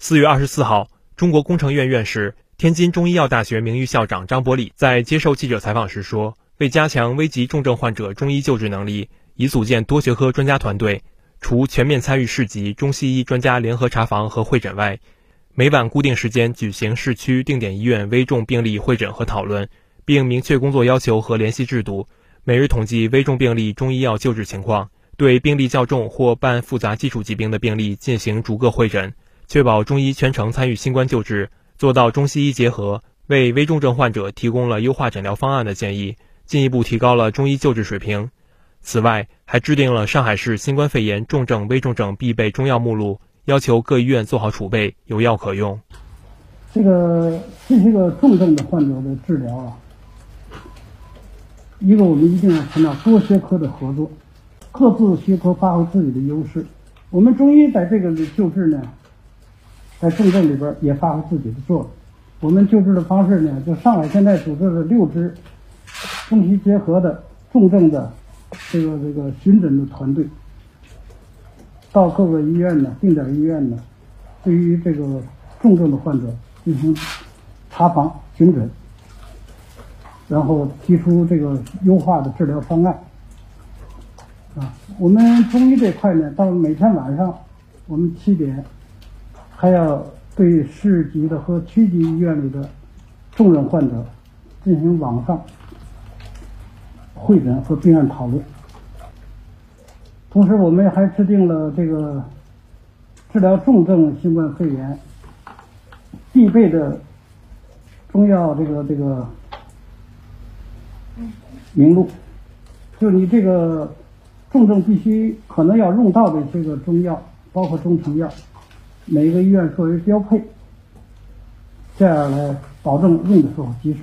四月二十四号，中国工程院院士、天津中医药大学名誉校长张伯礼在接受记者采访时说：“为加强危急重症患者中医救治能力，已组建多学科专家团队，除全面参与市级中西医专家联合查房和会诊外，每晚固定时间举行市区定点医院危重病例会诊和讨论，并明确工作要求和联系制度，每日统计危重病例中医药救治情况，对病例较重或伴复杂基础疾病的病例进行逐个会诊。”确保中医全程参与新冠救治，做到中西医结合，为危重症患者提供了优化诊疗方案的建议，进一步提高了中医救治水平。此外，还制定了上海市新冠肺炎重症、危重症必备中药目录，要求各医院做好储备，有药可用。这个这些个重症的患者的治疗啊，一个我们一定要强调多学科的合作，各自学科发挥自己的优势。我们中医在这个救治呢。在重症里边也发挥自己的作用。我们救治的方式呢，就上海现在组织了六支中西结合的重症的这个这个巡诊的团队，到各个医院呢、定点医院呢，对于这个重症的患者进行查房巡诊，然后提出这个优化的治疗方案。啊，我们中医这块呢，到每天晚上我们七点。还要对市级的和区级医院里的重症患者进行网上会诊和病案讨论。同时，我们还制定了这个治疗重症新冠肺炎必备的中药这个这个名录，就你这个重症必须可能要用到的这个中药，包括中成药。每个医院作为标配，这样来保证用的时候及时。